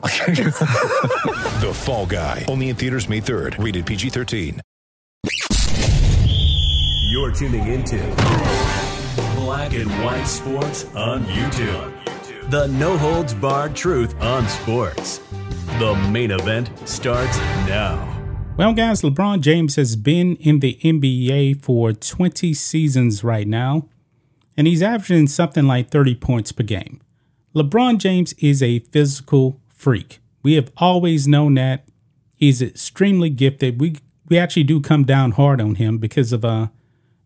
The Fall Guy. Only in theaters May 3rd. Rated PG-13. You're tuning into Black and White Sports on YouTube. The no holds barred truth on sports. The main event starts now. Well, guys, LeBron James has been in the NBA for 20 seasons right now, and he's averaging something like 30 points per game. LeBron James is a physical freak. We have always known that. He's extremely gifted. We we actually do come down hard on him because of uh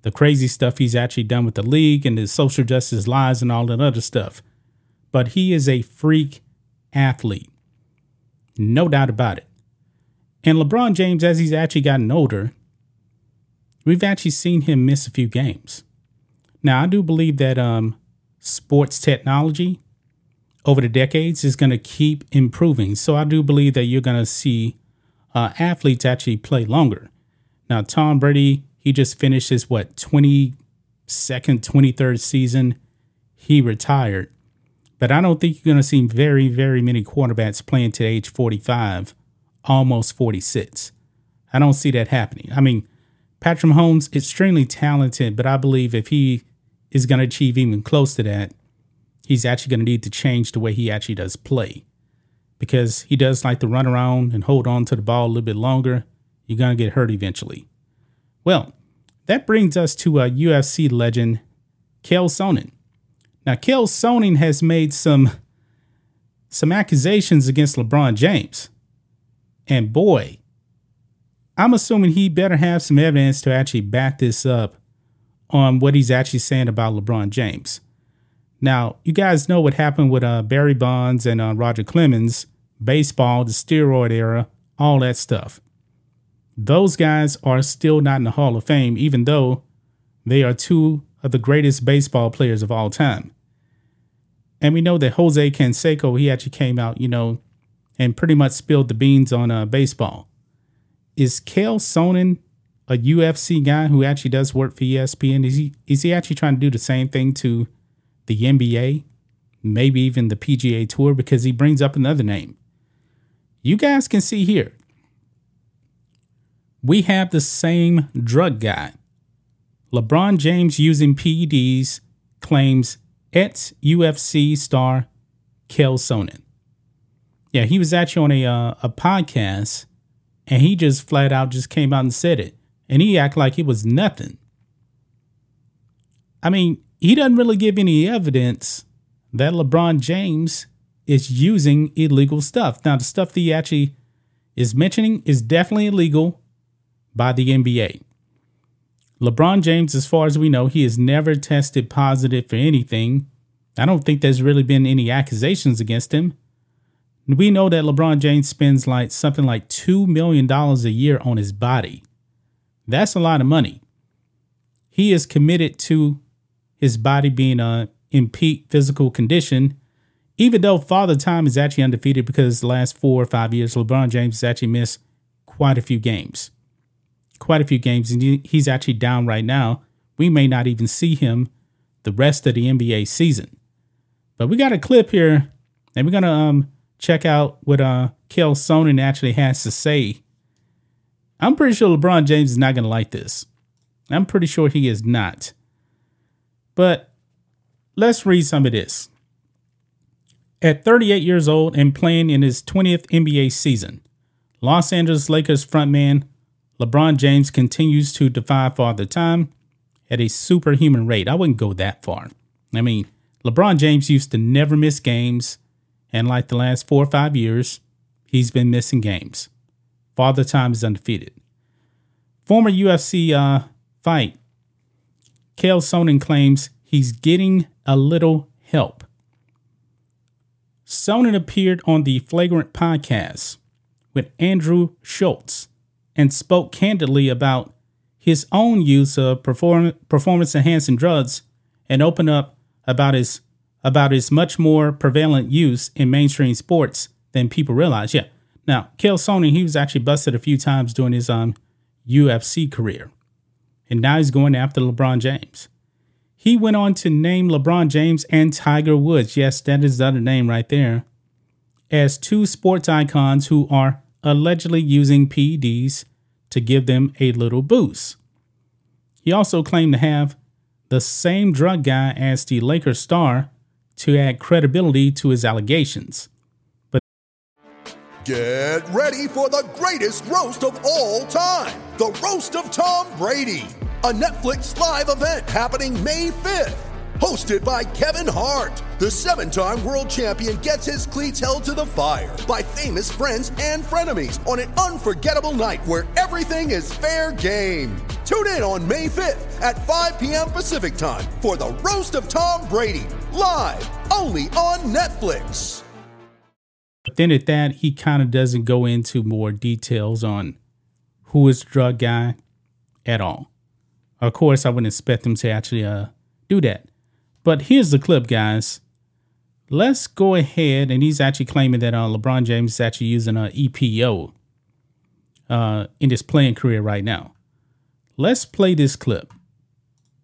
the crazy stuff he's actually done with the league and his social justice lies and all that other stuff. But he is a freak athlete. No doubt about it. And LeBron James, as he's actually gotten older, we've actually seen him miss a few games. Now, I do believe that um, sports technology over the decades is going to keep improving. So I do believe that you're going to see uh, athletes actually play longer. Now, Tom Brady, he just finished his, what, 22nd, 23rd season. He retired. But I don't think you're going to see very, very many quarterbacks playing to age 45, almost 46. I don't see that happening. I mean, Patrick Mahomes, extremely talented, but I believe if he is going to achieve even close to that, he's actually going to need to change the way he actually does play. Because he does like to run around and hold on to the ball a little bit longer. You're going to get hurt eventually. Well, that brings us to uh, a UFC legend, Chael Sonnen. Now, Chael Sonnen has made some some accusations against LeBron James. And boy, I'm assuming he better have some evidence to actually back this up on what he's actually saying about LeBron James. Now, you guys know what happened with uh, Barry Bonds and uh, Roger Clemens, baseball, the steroid era, all that stuff. Those guys are still not in the Hall of Fame, even though they are two of the greatest baseball players of all time. And we know that Jose Canseco, he actually came out, you know, and pretty much spilled the beans on uh, baseball. Is Chael Sonnen a UFC guy who actually does work for ESPN? Is he is he actually trying to do the same thing to the NBA, maybe even the PGA Tour? Because he brings up another name. You guys can see here. We have the same drug guy. LeBron James using PEDs claims ex UFC star Chael Sonnen. Yeah, he was actually on a uh, a podcast, and he just flat out just came out and said it, and he act like it was nothing. I mean, he doesn't really give any evidence that LeBron James is using illegal stuff. Now, the stuff that he actually is mentioning is definitely illegal by the NBA. LeBron James, as far as we know, he has never tested positive for anything. I don't think there's really been any accusations against him. We know that LeBron James spends like something like $2 million a year on his body. That's a lot of money. He is committed to his body being uh, in peak physical condition, even though Father Time is actually undefeated because the last four or five years, LeBron James has actually missed quite a few games. Quite a few games, and he's actually down right now. We may not even see him the rest of the NBA season. But we got a clip here, and we're gonna um check out what uh Chael Sonnen actually has to say. I'm pretty sure LeBron James is not gonna like this. I'm pretty sure he is not. But let's read some of this. At 38 years old and playing in his 20th NBA season, Los Angeles Lakers frontman LeBron James continues to defy Father Time at a superhuman rate. I wouldn't go that far. I mean, LeBron James used to never miss games, and like the last four or five years, he's been missing games. Father Time is undefeated. Former UFC uh, fight, Chael Sonnen claims he's getting a little help. Sonnen appeared on the Flagrant podcast with Andrew Schulz and spoke candidly about his own use of perform- performance enhancing drugs and opened up about his about his much more prevalent use in mainstream sports than people realize. Yeah. Now, Chael Sonnen, he was actually busted a few times during his um, UFC career. And now he's going after LeBron James. He went on to name LeBron James and Tiger Woods. Yes, that is the other name right there. As two sports icons who are allegedly using PEDs to give them a little boost. He also claimed to have the same drug guy as the Lakers star to add credibility to his allegations. But get ready for the greatest roast of all time the Roast of Tom Brady, a Netflix live event happening May 5th. Hosted by Kevin Hart, the seven time world champion gets his cleats held to the fire by famous friends and frenemies on an unforgettable night where everything is fair game. Tune in on May 5th at 5 p.m. Pacific time for the Roast of Tom Brady, live only on Netflix. But then at that, he kind of doesn't go into more details on who is drug guy at all. Of course, I wouldn't expect him to actually uh, do that. But here's the clip, guys. Let's go ahead, and he's actually claiming that uh, LeBron James is actually using an EPO uh, in his playing career right now. Let's play this clip.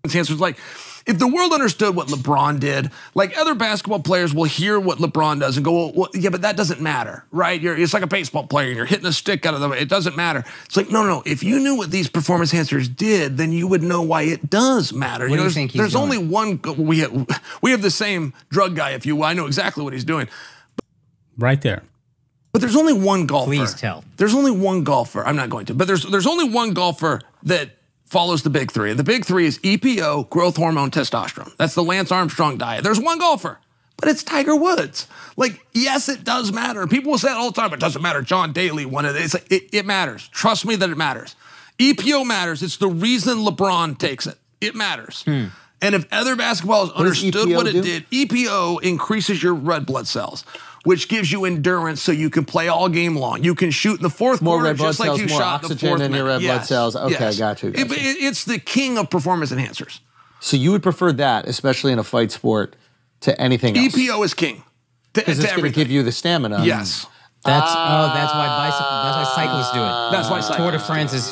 His answer was like, if the world understood what LeBron did, like other basketball players will hear what LeBron does and go, well, well, yeah, but that doesn't matter, right? You're, it's like a baseball player and you're hitting a stick out of the way. It doesn't matter. It's like, no, no, If you knew what these performance enhancers did, then you would know why it does matter. What you know, do you there's think he's there's doing? only one, we have, we have the same drug guy, if you will. I know exactly what he's doing. Right there. But there's only one golfer. Please tell. There's only one golfer. I'm not going to, but there's there's only one golfer that follows the big three. And the big three is EPO, growth hormone, testosterone. That's the Lance Armstrong diet. There's one golfer, but it's Tiger Woods. Like, yes, it does matter. People will say it all the time. It doesn't matter. John Daly, one of the, it's like, it, it matters. Trust me that it matters. EPO matters. It's the reason LeBron takes it. It matters. Hmm. And if other basketballers does understood EPO what it do? did, EPO increases your red blood cells, which gives you endurance so you can play all game long. You can shoot in the fourth More quarter red blood just like cells, you more shot the oxygen fourth in your red blood Yes, cells. Okay, yes. got you, got It- you. it- it's the king of performance enhancers. So you would prefer that, especially in a fight sport, to anything else? EPO is king. Because it's going to give you the stamina. Yes. That's oh, that's why bicycle. That's why cyclists do it. That's why Tour de France is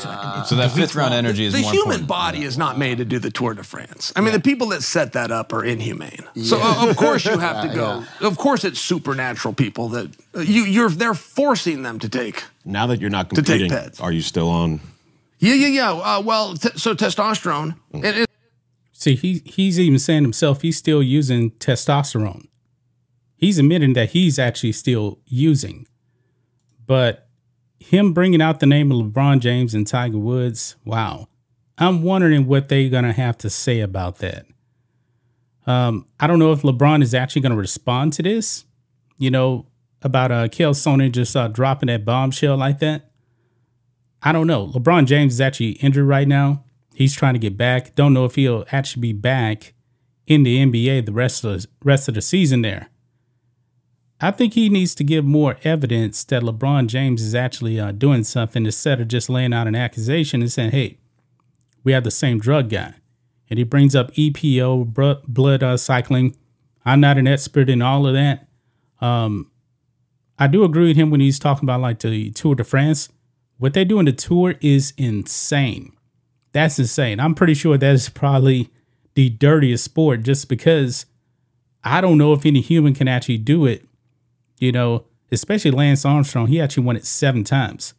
So that fifth round energy is the more human important. body is not made to do the Tour de France. I mean, the people that set that up are inhumane. So uh, of course you have to go. Of course it's supernatural people that uh, you you're they're forcing them to take. Now that you're not To take competing, pets. are you still on? Yeah, yeah, yeah. Uh, well, t- so testosterone. It, it, See, he he's even saying himself he's still using testosterone. He's admitting that he's actually still using. But him bringing out the name of LeBron James and Tiger Woods, wow. I'm wondering what they're going to have to say about that. Um, I don't know if LeBron is actually going to respond to this, you know, about uh, Chael Sonnen just uh, dropping that bombshell like that. I don't know. LeBron James is actually injured right now. He's trying to get back. Don't know if he'll actually be back in the NBA the rest of the rest of the season there. I think he needs to give more evidence that LeBron James is actually uh, doing something instead of just laying out an accusation and saying, "Hey, we have the same drug guy," and he brings up EPO, blood uh, cycling. I'm not an expert in all of that. Um, I do agree with him when he's talking about like the Tour de France. What they do in the tour is insane. That's insane. I'm pretty sure that is probably the dirtiest sport just because I don't know if any human can actually do it. You know, especially Lance Armstrong, he actually won it seven times.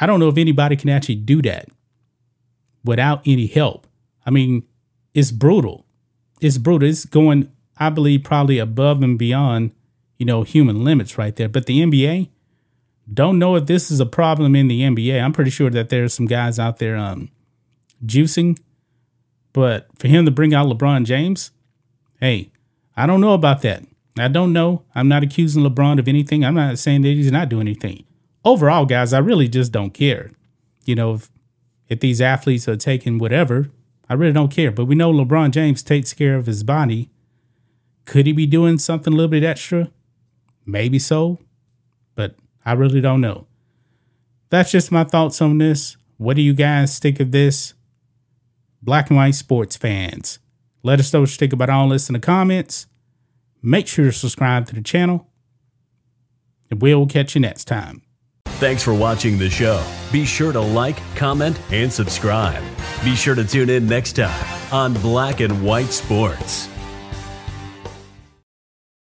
I don't know if anybody can actually do that without any help. I mean, it's brutal. It's brutal. It's going, I believe, probably above and beyond, you know, human limits right there. But the NBA, don't know if this is a problem in the NBA. I'm pretty sure that there's some guys out there um, juicing, but for him to bring out LeBron James, hey, I don't know about that. I don't know. I'm not accusing LeBron of anything. I'm not saying that he's not doing anything. Overall, guys, I really just don't care. You know, if, if these athletes are taking whatever, I really don't care. But we know LeBron James takes care of his body. Could he be doing something a little bit extra? Maybe so, but I really don't know. that's just my thoughts on this. What do you guys think of this? Black and white sports fans. Let us know what you think about all this in the comments. Make sure to subscribe to the channel. And we'll catch you next time. Thanks for watching the show. Be sure to like, comment, and subscribe. Be sure to tune in next time on Black and White Sports.